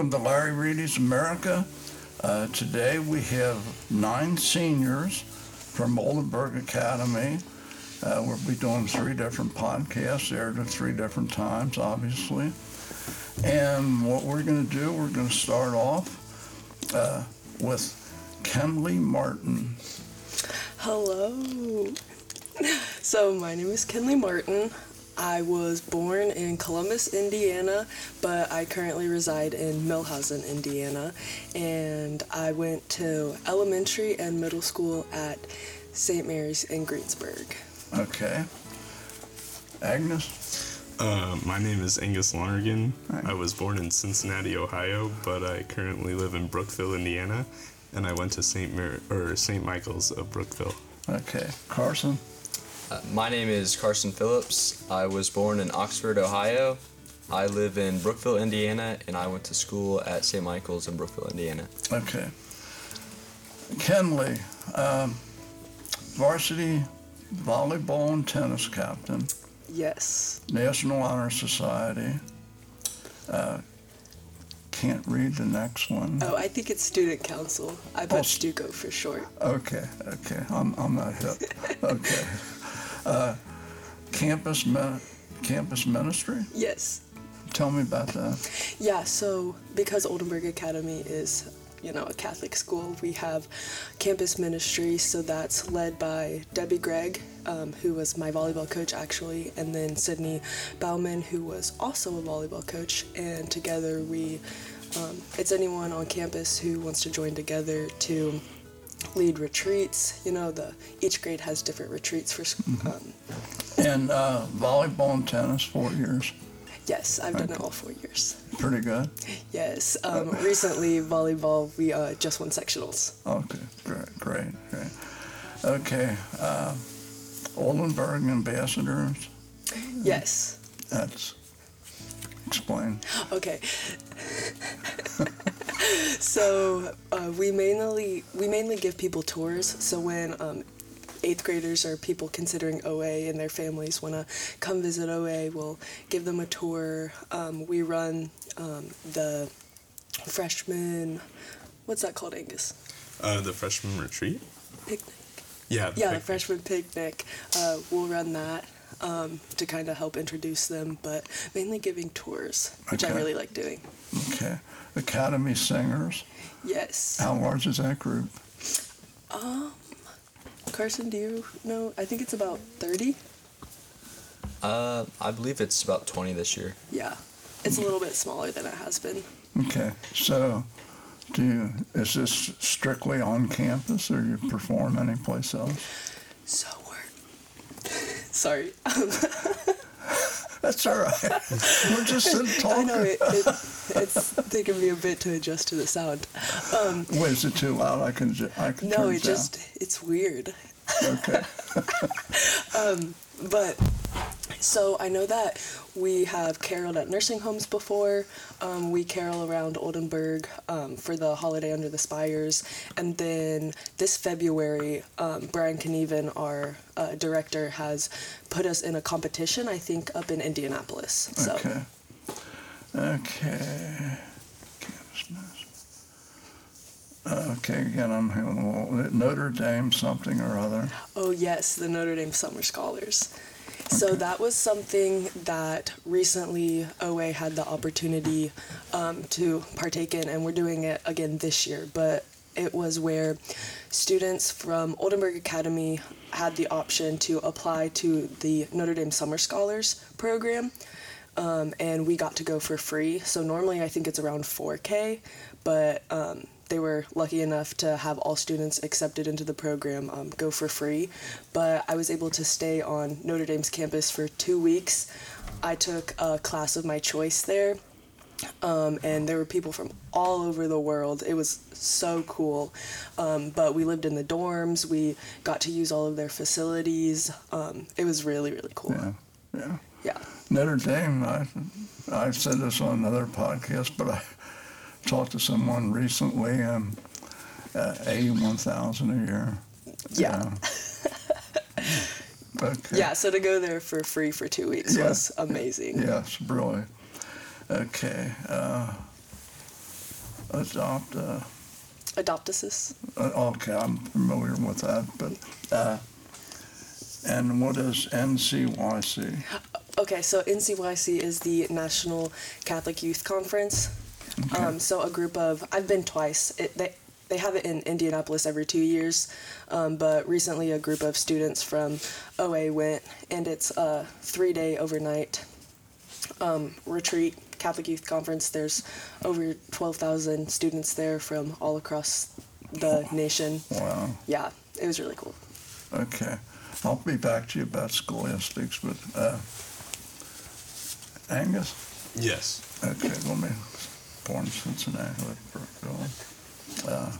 Welcome to Larry Reedy's America. Uh, today we have nine seniors from Oldenburg Academy. Uh, we'll be doing three different podcasts, aired at three different times, obviously. And what we're going to do, we're going to start off uh, with Kenley Martin. Hello. So, my name is Kenley Martin. I was born in Columbus, Indiana, but I currently reside in Millhousen, Indiana. And I went to elementary and middle school at St. Mary's in Greensburg. Okay. Agnes? Uh, my name is Angus Lonergan. I was born in Cincinnati, Ohio, but I currently live in Brookville, Indiana, and I went to St. Mar- or St. Michael's of Brookville. Okay. Carson? Uh, my name is Carson Phillips. I was born in Oxford, Ohio. I live in Brookville, Indiana, and I went to school at St. Michael's in Brookville, Indiana. Okay. Kenley, um, varsity volleyball and tennis captain, Yes. National Honor Society. Uh, can't read the next one. Oh, I think it's Student Council. I Oh. put STUCO for short. Okay, okay, I'm, I'm not hip. Okay. Campus, min- campus ministry? Yes. Tell me about that. Yeah, so because Oldenburg Academy is, you know, a Catholic school, we have campus ministry. So that's led by Debbie Gregg, um, who was my volleyball coach actually, and then Sydney Bauman, who was also a volleyball coach. And together we, um, it's anyone on campus who wants to join together to lead retreats. You know, the each grade has different retreats for. sc- Um, And uh, volleyball and tennis, four years. yes, I've done it all four years. Pretty good. Yes. Um, recently, volleyball, we uh, just won sectionals. Okay, great, great, great. Okay, uh, Oldenburg ambassadors. Yes. That's explain. Okay. so uh, we mainly we mainly give people tours. So when um, eighth graders or people considering OA and their families want to come visit OA, we'll give them a tour. Um, we run um, the freshman. What's that called, Angus? Uh, the freshman retreat? Picnic. Yeah. Yeah, the freshman picnic. Uh, we'll run that um, to kind of help introduce them, but mainly giving tours, which I really like doing. Okay, Academy Singers. Yes. How large is that group? Carson, do you know? I think it's about 30. Uh, I believe it's about 20 this year. Yeah. It's a little bit smaller than it has been. Okay, so do you, is this strictly on campus or you perform anyplace else? So we're. Sorry. That's all right. We're just sitting I know it, it, it's taken me a bit to adjust to the sound. Um, Wait, is it too loud? I can, I can no, turn it down. just, it's weird. Okay, But so I know that we have caroled at nursing homes before. Um, we carol around Oldenburg um, for the holiday under the spires, and then this February, um, Brian Knieven, our uh, director, has put us in a competition. I think up in Indianapolis. So okay. Okay. Okay, again, I'm having a little, Notre Dame something or other. Oh, yes, the Notre Dame Summer Scholars. So that was something that recently OA had the opportunity um, to partake in, and we're doing it again this year. But it was where students from Oldenburg Academy had the option to apply to the Notre Dame Summer Scholars program. Um, and we got to go for free. So normally I think it's around 4K, but um, they were lucky enough to have all students accepted into the program um, go for free. But I was able to stay on Notre Dame's campus for two weeks. I took a class of my choice there, um, and there were people from all over the world. It was so cool. Um, but we lived in the dorms. We got to use all of their facilities. Um, it was really really cool. Yeah, yeah. Yeah. Notre Dame, I, I've said this on another podcast, but I talked to someone recently, um, uh, 81,000 a year. Yeah. Okay. Yeah, so to go there for free for two weeks Yeah. was amazing. Yes, really. Okay. Uh, adopt, uh, Adoptasis. uh, okay, I'm familiar with that, but, uh, and what is NCYC? Okay, so NCYC is the National Catholic Youth Conference. Okay. Um, so a group of I've been twice. It, they they have it in Indianapolis every two years, um, but recently a group of students from OA went, and it's a three day overnight um, retreat Catholic Youth Conference. There's over twelve thousand students there from all across the nation. Wow, Yeah, it was really cool. okay. I'll be back to you about scholastics, but, uh, Angus? Yes. Okay, let me, born in Cincinnati, let Brookville. Uh,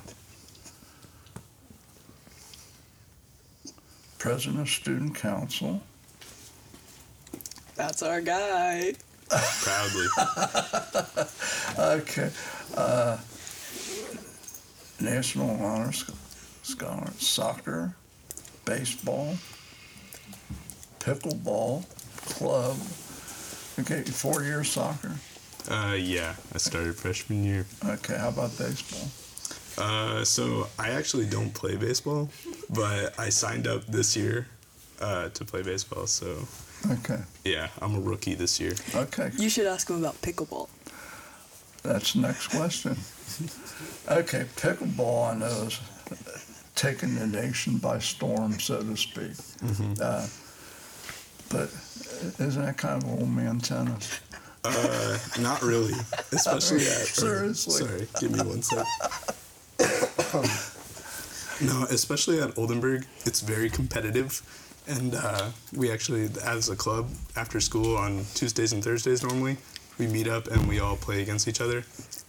President of Student Council, That's our guy. Proudly. okay, uh, National Honor Scholar, soccer, baseball, pickleball, club. Okay, four years soccer. Uh, yeah, I started freshman year. Okay, how about baseball? Uh, so I actually don't play baseball, but I signed up this year uh, to play baseball. So Okay, yeah, I'm a rookie this year. okay, You should ask him about pickleball. That's the next question. Okay, pickleball, I know, is taking the nation by storm, so to speak. Uh, but isn't that kind of old man tennis? Uh, not really, especially at. Seriously. Sorry, give me one sec. no, especially at Oldenburg, it's very competitive, and uh, we actually, as a club, after school on Tuesdays and Thursdays normally, we meet up and we all play against each other,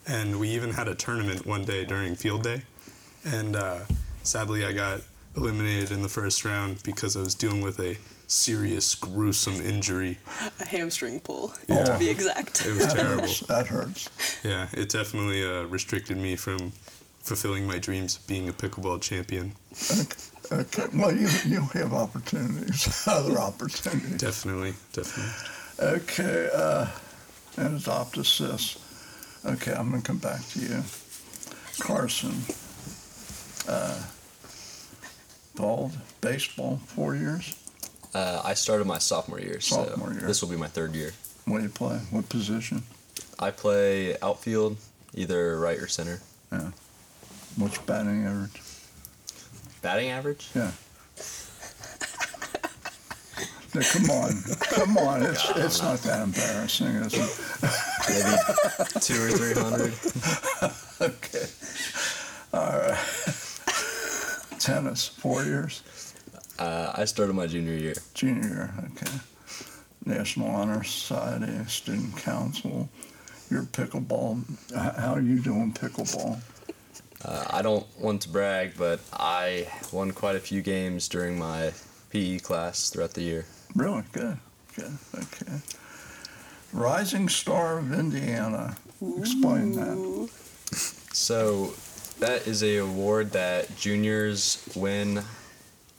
and we even had a tournament one day during field day, and uh, sadly I got eliminated in the first round because I was dealing with a serious, gruesome injury. A hamstring pull, Yeah. to be exact. It was That terrible. hurts. That hurts. Yeah, it definitely uh, restricted me from fulfilling my dreams of being a pickleball champion. Okay, okay. well, you, you have opportunities, other opportunities. Definitely, definitely. Okay, uh, and adopt assist. Okay, I'm gonna come back to you. Carson, uh, bald, baseball, four years. Uh, I started my sophomore year, Sophomore so year. this will be my third year. What do you play? What position? I play outfield, either right or center. What's your batting average? Batting average? Yeah. Now, come on, come on. It's it's not that embarrassing, is it? Maybe two or three hundred. Okay. All right. Tennis, four years. Uh, I started my junior year. Junior year, okay. National Honor Society, Student Council. Your pickleball. How are you doing pickleball? Uh, I don't want to brag, but I won quite a few games during my PE class throughout the year. Really good, good. Okay. Rising Star of Indiana. Explain that. So, that is a award that juniors win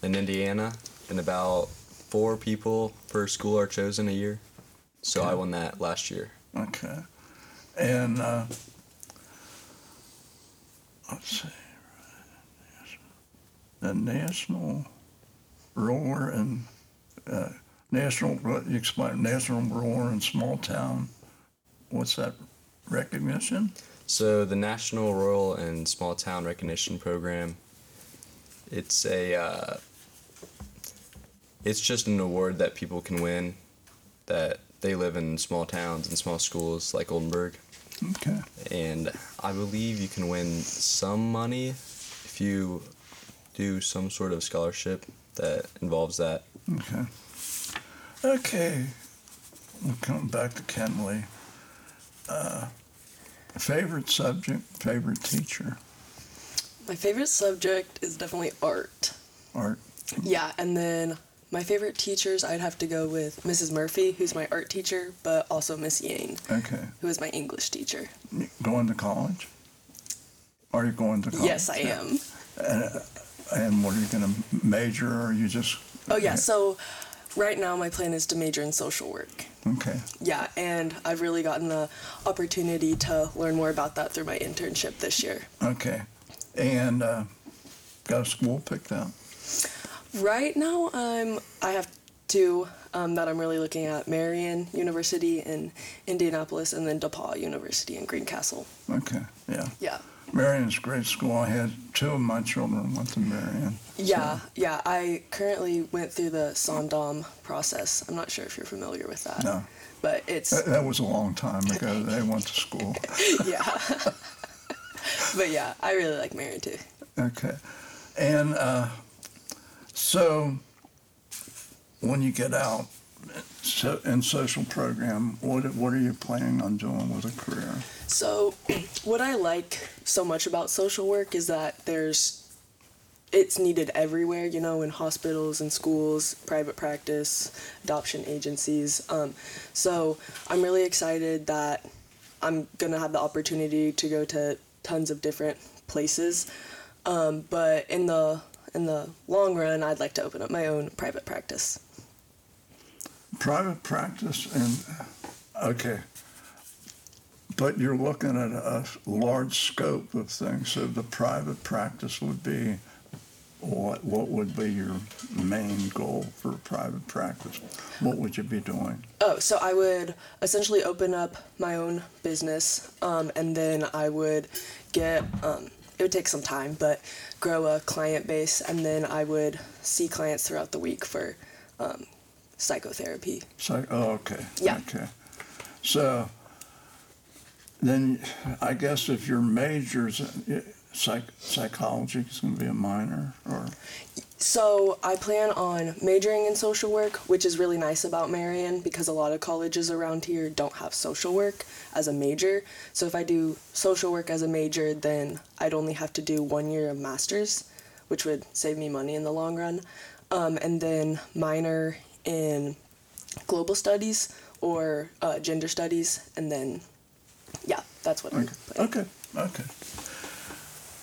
in Indiana, and about four people per school are chosen a year. So I won that last year. Okay. And uh, let's see. The National Roller and uh, National, you explain, National Roller in Small Town. What's that recognition? So the National Rural and Small Town Recognition Program, it's a, uh, it's just an award that people can win, that they live in small towns and small schools like Oldenburg, Okay. and I believe you can win some money if you do some sort of scholarship that involves that. Okay. Okay. We'll come back to Kenley. Uh, favorite subject, favorite teacher, My favorite subject is definitely art. art. Yeah, and then my favorite teachers, I'd have to go with Mrs. Murphy, who's my art teacher, but also Miss Yang, Okay. who is my English teacher. Going to college? Are you going to college? Yes, I Yeah. am. Uh, and what are you going to major, or are you just? Oh yeah, so right now my plan is to major in social work. Okay. Yeah, and I've really gotten the opportunity to learn more about that through my internship this year. Okay. And uh, got a school picked out? Right now, I'm I have two um, that I'm really looking at: Marian University in Indianapolis, and then DePauw University in Greencastle. Okay. Yeah. Yeah, Marian's great school. I had two of my children went to Marian. yeah, yeah. I currently went through the Sondom process. I'm not sure if you're familiar with that, No. but it's That, that was a long time ago. They went to school. yeah. but yeah, I really like Marian too. Okay. And uh, so when you get out so, in social program, what, what are you planning on doing with a career? So, what I like so much about social work is that there's it's needed everywhere, you know, in hospitals and schools, private practice, adoption agencies. Um, so, I'm really excited that I'm gonna have the opportunity to go to tons of different places. Um, but in the in the long run, I'd like to open up my own private practice. Private practice and, okay. But you're looking at a large scope of things. So the private practice would be, what, what would be your main goal for private practice? What would you be doing? Oh, so I would essentially open up my own business, um, and then I would get. Um, it would take some time, but grow a client base, and then I would see clients throughout the week for um, psychotherapy. So, oh, okay. Yeah. Okay. So then I guess if your major's uh, psych, psychology is going to be a minor or So I plan on majoring in social work, which is really nice about Marian because a lot of colleges around here don't have social work as a major. So if I do social work as a major, then I'd only have to do one year of masters, which would save me money in the long run. Um, and then minor in global studies or uh, gender studies, and then yeah, that's what I'm okay. Okay. Okay.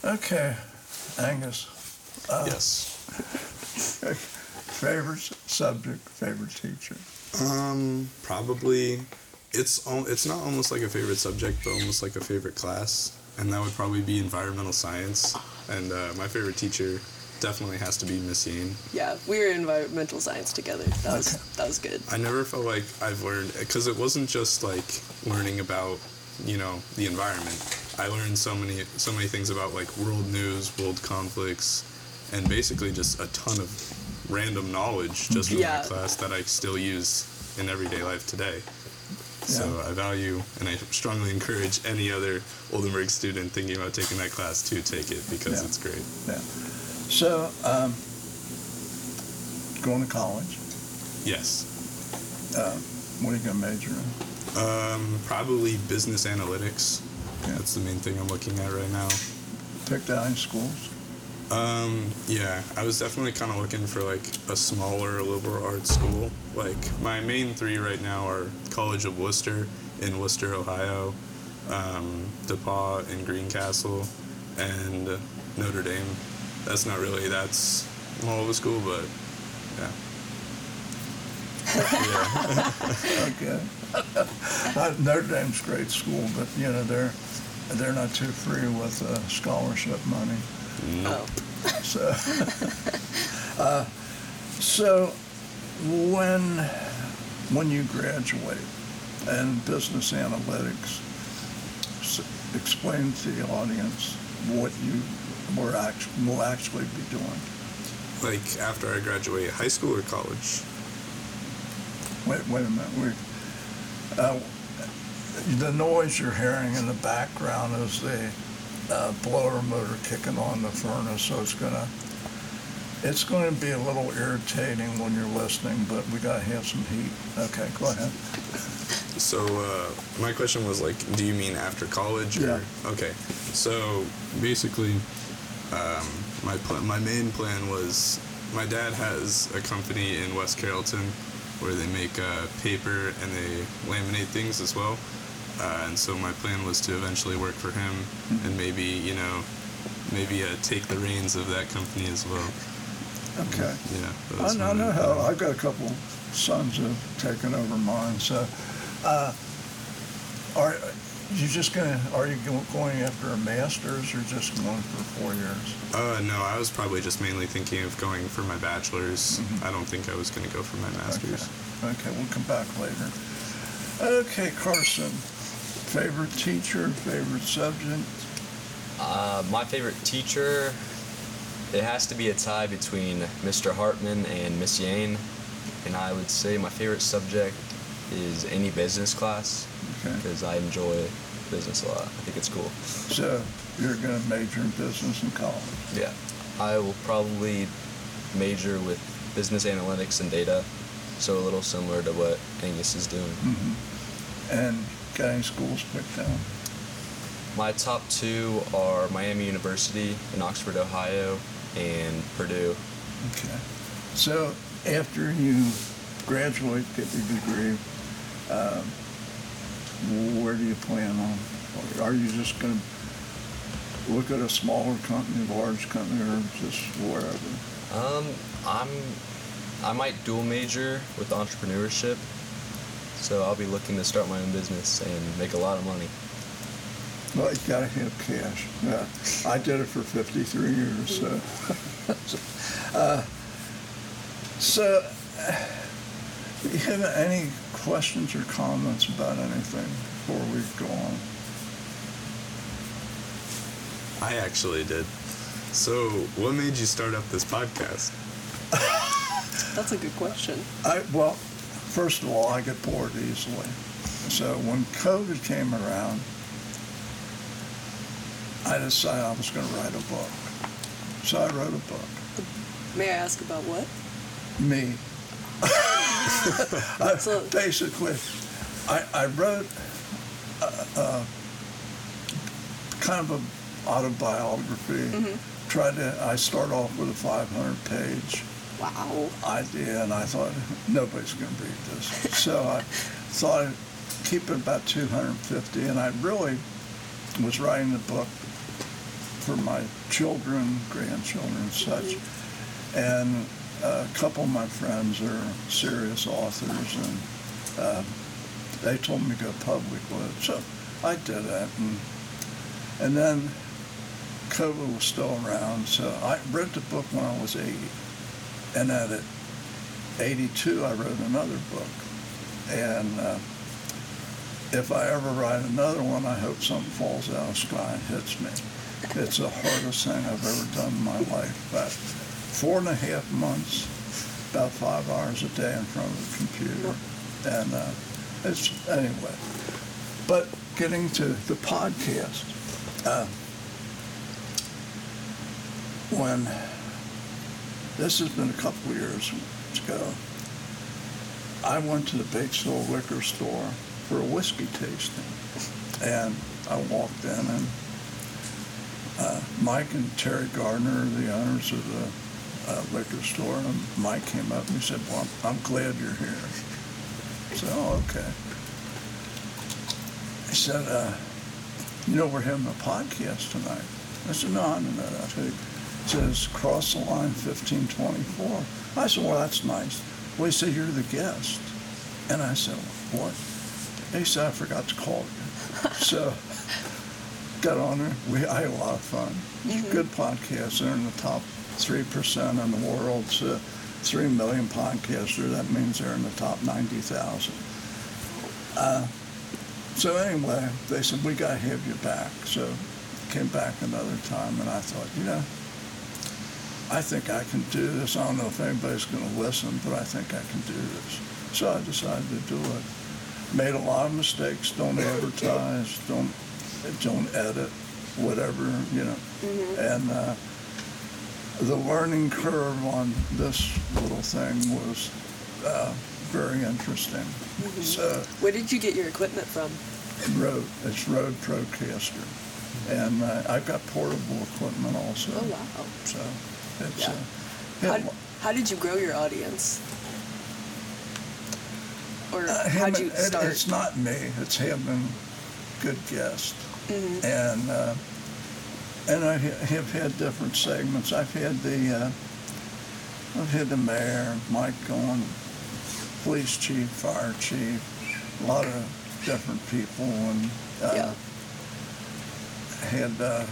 Okay. Angus, yes. favorite subject, favorite teacher. Um, probably it's al- it's not almost like a favorite subject, but almost like a favorite class, and that would probably be environmental science. And uh, my favorite teacher definitely has to be Miss Yane. Yeah, we were in environmental science together. That was Okay. that was good. I never felt like I've learned because it wasn't just like learning about you know the environment. I learned so many so many things about like world news, world conflicts, and basically just a ton of random knowledge just from Yeah. my class that I still use in everyday life today. So Yeah. I value and I strongly encourage any other Oldenburg student thinking about taking that class to take it because Yeah. it's great. Yeah. So, um, going to college. Yes. Uh, what are you going to major in? Um, probably business analytics. Yeah. That's the main thing I'm looking at right now. Picked out any schools? Um, yeah, I was definitely kind of looking for like a smaller liberal arts school. Like my main three right now are College of Wooster in Wooster, Ohio, um, DePauw in Greencastle, and Notre Dame. That's not really that's small of a school, but yeah. Okay. Uh, Notre Dame's great school, but you know they're they're not too free with uh, scholarship money. Nope. So, uh, so when when you graduate in business analytics, s- explain to the audience what you were act- will actually be doing. Like after I graduate high school or college? Wait, wait a minute. We, uh, the noise you're hearing in the background is the uh, blower motor kicking on the furnace, so it's gonna it's going to be a little irritating when you're listening, but we gotta have some heat. Okay, go ahead. So uh, my question was like, do you mean after college? Or? Yeah. Okay. So basically, um, my pl- my main plan was my dad has a company in West Carrollton where they make uh, paper and they laminate things as well. Uh, and so my plan was to eventually work for him and maybe you know maybe uh, take the reins of that company as well. Okay. Yeah. I, was I know how. I've got a couple sons who've taken over mine. So, uh, are you just gonna? Are you go- going after a master's or just going for four years? Uh, no, I was probably just mainly thinking of going for my bachelor's. I don't think I was going to go for my master's. Okay. okay, we'll come back later. Okay, Carson. Favorite teacher, favorite subject? Uh, my favorite teacher, it has to be a tie between Mr. Hartman and Miss Yane. And I would say my favorite subject is any business class Okay. Because I enjoy business a lot. I think it's cool. So you're going to major in business in college. Yeah. I will probably major with business analytics and data, so a little similar to what Angus is doing. And got any schools picked out? My top two are Miami University in Oxford, Ohio, and Purdue. Okay. So after you graduate, get your degree, um, where do you plan on? Are you just going to look at a smaller company, a large company, or just wherever? Um, I'm, I might dual major with entrepreneurship, so I'll be looking to start my own business and make a lot of money. Well, you gotta have cash. Yeah, I did it for 53 years, so. uh, so, do you have any questions or comments about anything before we go on? I actually did. So, what made you start up this podcast? That's a good question. I, well, first of all, I get bored easily. So when COVID came around, I decided I was going to write a book. So I wrote a book. May I ask about what? Me. I- basically, I, I wrote a, a kind of a autobiography. Mm-hmm. Tried to. I start off with a 500 page Wow. idea, and I thought nobody's going to read this. So I thought I'd keep it about 250, and I really was writing the book for my children, grandchildren, and such. Mm-hmm. And a couple of my friends are serious authors, and uh, they told me to go public with it. So I did that, and and then COVID was still around, so I read the book when I was 80. And at 82, I wrote another book. And uh, if I ever write another one, I hope something falls out of the sky and hits me. It's the hardest thing I've ever done in my life. But four and a half months, about five hours a day in front of the computer. And uh, it's, anyway. But getting to the podcast, uh, when this has been a couple of years ago. I went to the Batesville liquor store for a whiskey tasting, and I walked in, and uh, Mike and Terry Gardner, the owners of the uh, liquor store, and Mike came up and he said, "Well, I'm, I'm glad you're here." I said, "Oh, okay." He said, uh, "You know, we're having a podcast tonight." I said, "No, I know that." He says, "Cross the line 1524." I said, "Well, that's nice." Well, he said, "You're the guest," and I said, "What?" He said, "I forgot to call you." so got on there. We I had a lot of fun. A good podcast. They're in the top three percent in the world. So three million podcasters. That means they're in the top ninety thousand. Uh, so anyway, they said we got to have you back. So came back another time, and I thought, you know, I think I can do this. I don't know if anybody's going to listen, but I think I can do this. So I decided to do it. Made a lot of mistakes. Don't advertise. Don't don't edit. Whatever you know. And uh, the learning curve on this little thing was uh, very interesting. So Where did you get your equipment from? Rode. It's Rode Procaster. And uh, I've got portable equipment also. Oh, wow. So it's, Yeah. uh, How, how did you grow your audience? Or uh, how'd him- you it- start? It's not me. It's having good guests. And uh, and I have had different segments. I've had the uh, I've had the mayor, Mike on, police chief, fire chief, a lot of different people, and uh, Yeah. had a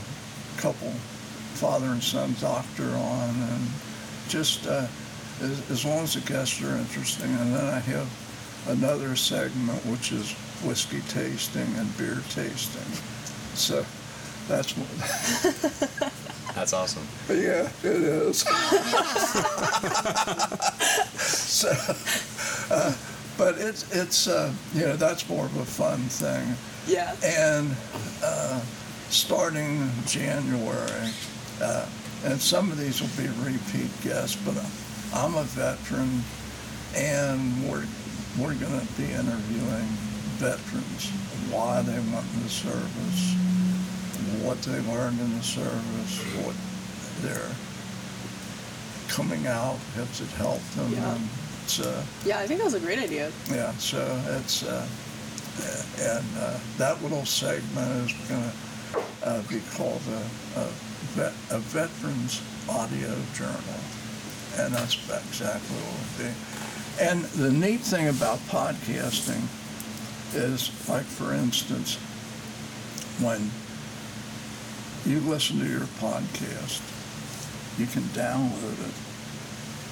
couple father and son doctor on, and just uh, as, as long as the guests are interesting. And then I have another segment which is whiskey tasting and beer tasting. So that's what. That's awesome. Yeah, it is. so, uh, but it's it's uh, you know that's more of a fun thing, Yeah. and uh, starting January, uh, and some of these will be repeat guests, but I'm a veteran, and we're we're going to be interviewing veterans, why they went in the service, what they learned in the service, what they're coming out, has it helped them? Yeah. And it's, uh, Yeah, I think that was a great idea. yeah, so it's, uh, and uh, that little segment is going to uh, be called a, a, vet, a veterans audio journal, and that's exactly what it will be. And the neat thing about podcasting is, like for instance, when you listen to your podcast, you can download it,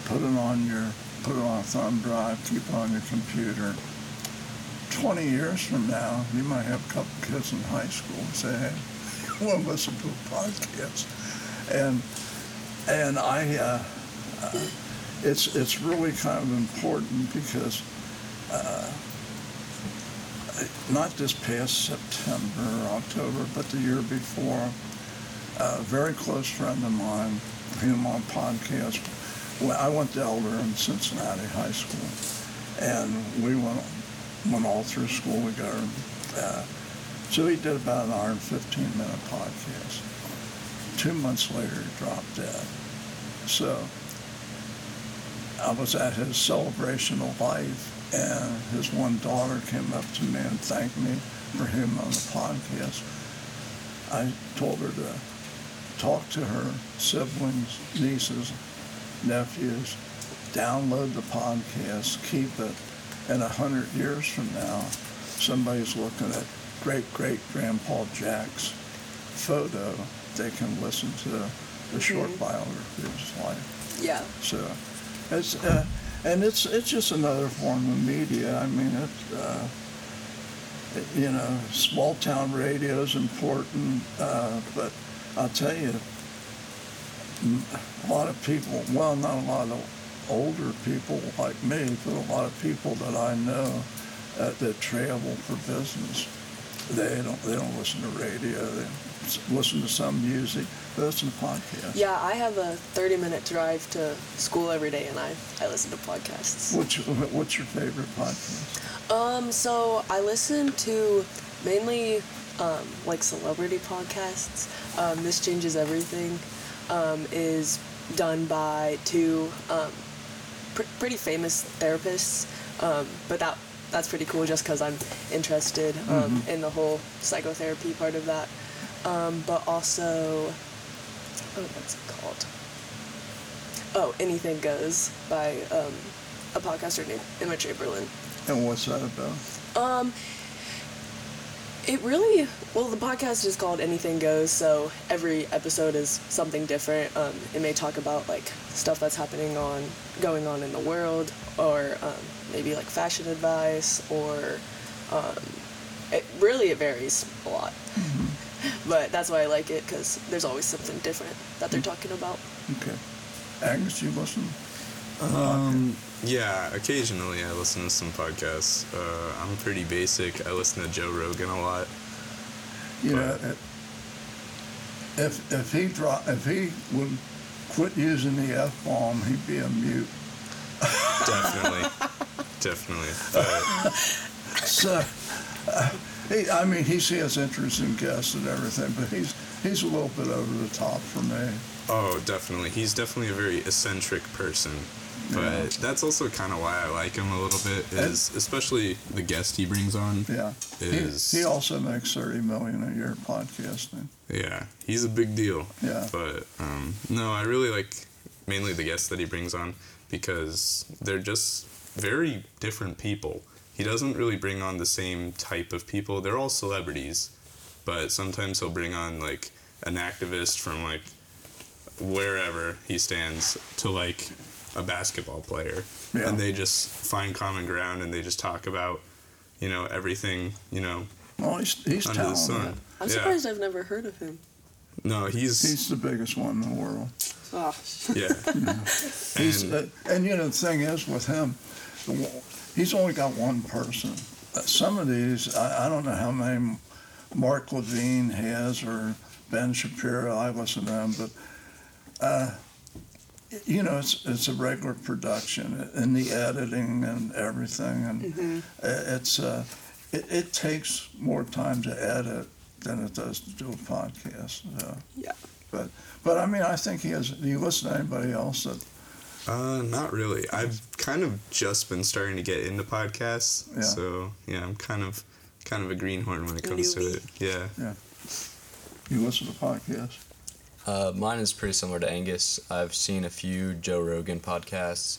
put it on your, put it on a thumb drive, keep it on your computer. 20 years from now, you might have a couple kids in high school and say, hey, want to listen to a podcast. And, and I, uh, uh, it's, it's really kind of important because uh, not this past September or October, but the year before, a very close friend of mine, him on podcast. Well, I went to Elder in Cincinnati High School, and we went went all through school. Our, uh, so he did about an hour and 15 minute podcast. Two months later, he dropped dead. So I was at his celebration of life, and his one daughter came up to me and thanked me for him on the podcast. I told her to talk to her siblings, nieces, nephews, download the podcast, keep it, and a hundred years from now, somebody's looking at great great grandpa Jack's photo, they can listen to the short Mhm. biography of his life. Yeah. So it's uh, and it's it's just another form of media. I mean, it, uh, you know, small town radio is important, uh, but I'll tell you, a lot of people. Well, not a lot of older people like me, but a lot of people that I know uh, that travel for business. They don't they don't listen to radio. They listen to some music. They listen to podcasts. Yeah, I have a 30 minute drive to school every day and I, I listen to podcasts. What's your, what's your favorite podcast? Um, so I listen to mainly um, like celebrity podcasts. Um, this changes everything. Um, is done by two um, pr- pretty famous therapists, um, but that that's pretty cool just because I'm interested um, in the whole psychotherapy part of that. Um, but also, oh, what's it called? Oh, Anything Goes by um, a podcaster named Emma Chamberlain. And what's that about? Um, it really well. The podcast is called Anything Goes, so every episode is something different. Um, it may talk about like stuff that's happening on going on in the world, or um, maybe like fashion advice, or um, it really it varies a lot. But that's why I like it because there's always something different that they're talking about. Okay. Agnes, you listen? Um, yeah, occasionally I listen to some podcasts. Uh, I'm pretty basic. I listen to Joe Rogan a lot. You know, if if he dro- if he would quit using the f bomb, he'd be a mute. Definitely, definitely. So, uh, he, I mean, he has interesting guests and everything, but he's he's a little bit over the top for me. oh, definitely, he's definitely a very eccentric person. But that's also kind of why I like him a little bit. Is especially the guest he brings on. Yeah. Is He, he also makes thirty million a year podcasting. Yeah, he's a big deal. Yeah. But um, no, I really like mainly the guests that he brings on because they're just very different people. He doesn't really bring on the same type of people. They're all celebrities, but sometimes he'll bring on like an activist from like wherever he stands to like a basketball player, Yeah. and they just find common ground and they just talk about you know everything you know Well, he's, he's under the sun. I'm Yeah. surprised I've never heard of him. No, he's, He's the biggest one in the world. Oh. yeah. He's, And- uh, and you know, the thing is with him, he's only got one person. Uh, Some of these, I, I don't know how many Mark Levine has or Ben Shapiro. I listen to them, but uh, you know, it's it's a regular production and the editing and everything, and i- it's uh, it, it takes more time to edit than it does to do a podcast. So. Yeah. But but I mean, I think he has. Do you listen to anybody else that? Uh, not really. I've kind of just been starting to get into podcasts, Yeah. so yeah, I'm kind of kind of a greenhorn when it comes to Newbie. it. Yeah. You listen to podcasts? Uh, mine is pretty similar to Angus. I've seen a few Joe Rogan podcasts.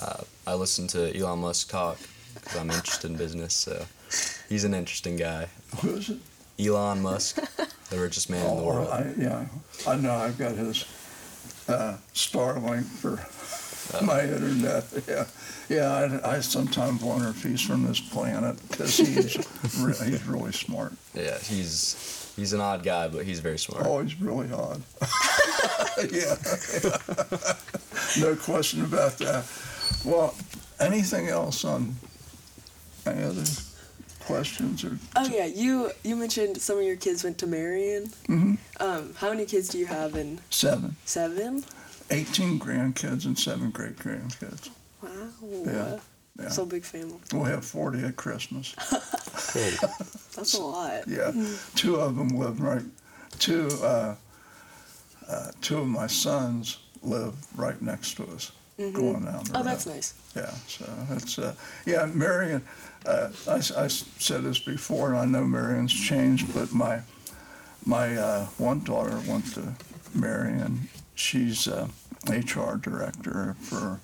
Uh, I listen to Elon Musk talk because I'm interested in business. So he's an interesting guy. Who is it? Elon Musk, the richest man in the Oh, world. I, yeah, I know. I've got his uh, Starlink for Oh. my internet. Yeah, yeah. I, I sometimes wonder if he's from this planet because he's re- he's really smart. Yeah, he's he's an odd guy, but he's very smart. Oh, he's really odd. yeah, no question about that. Well, anything else on any other questions or? Oh yeah, you you mentioned some of your kids went to Marian. Mhm. Um, how many kids do you have in Seven. seven? 18 grandkids and seven great grandkids. Wow. Yeah, yeah. So big family. We'll have 40 at Christmas. That's a lot. Yeah, two of them live right. Two, uh, uh, two of my sons live right next to us, going down the Oh, road. that's nice. Yeah, so it's uh, yeah, Marian. Uh, I, s- I s- said this before, and I know Marian's changed, but my my uh, one daughter went to Marian. She's uh, HR director for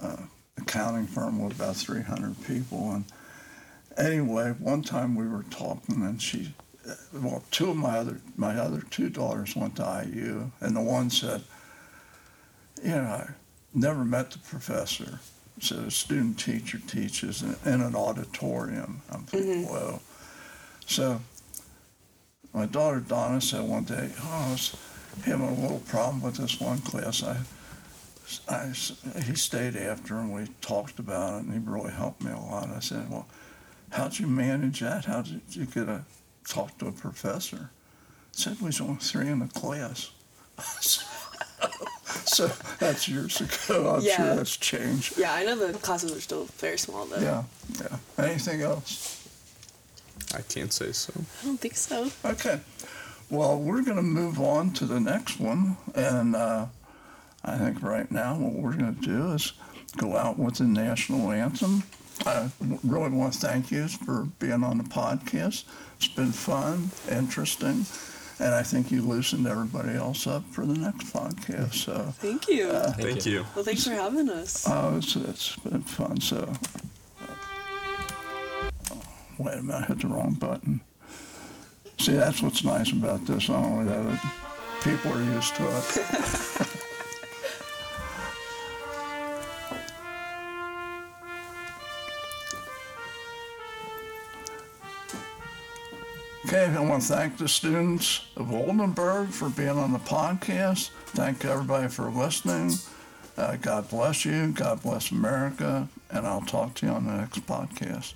uh, accounting firm with about 300 people, and anyway, one time we were talking, and she, uh, well, two of my other my other two daughters went to IU, and the one said, you know, I never met the professor. So a student teacher teaches in, in an auditorium. I'm thinking, whoa. So my daughter Donna said one day, oh, I was having a little problem with this one class. I, I, he stayed after and we talked about it and he really helped me a lot. I said, well, how'd you manage that? How did you get a talk to a professor? He said, we was only three in the class. so that's years ago. I'm Yeah. sure that's changed. Yeah, I know the classes are still very small though. Yeah, yeah. Anything else? I can't say so. I don't think so. Okay. Well, we're going to move on to the next one. And uh, I think right now what we're going to do is go out with the national anthem. I really want to thank you for being on the podcast. It's been fun, interesting, and I think you loosened everybody else up for the next podcast. So Thank you. Thank, you. well, thanks for having us. Oh, it's, it's been fun. So oh, wait a minute, I hit the wrong button. See, that's what's nice about this. Not only that, people are used to it. Okay, I want to thank the students of Oldenburg for being on the podcast. Thank everybody for listening. Uh, God bless you. God bless America. And I'll talk to you on the next podcast.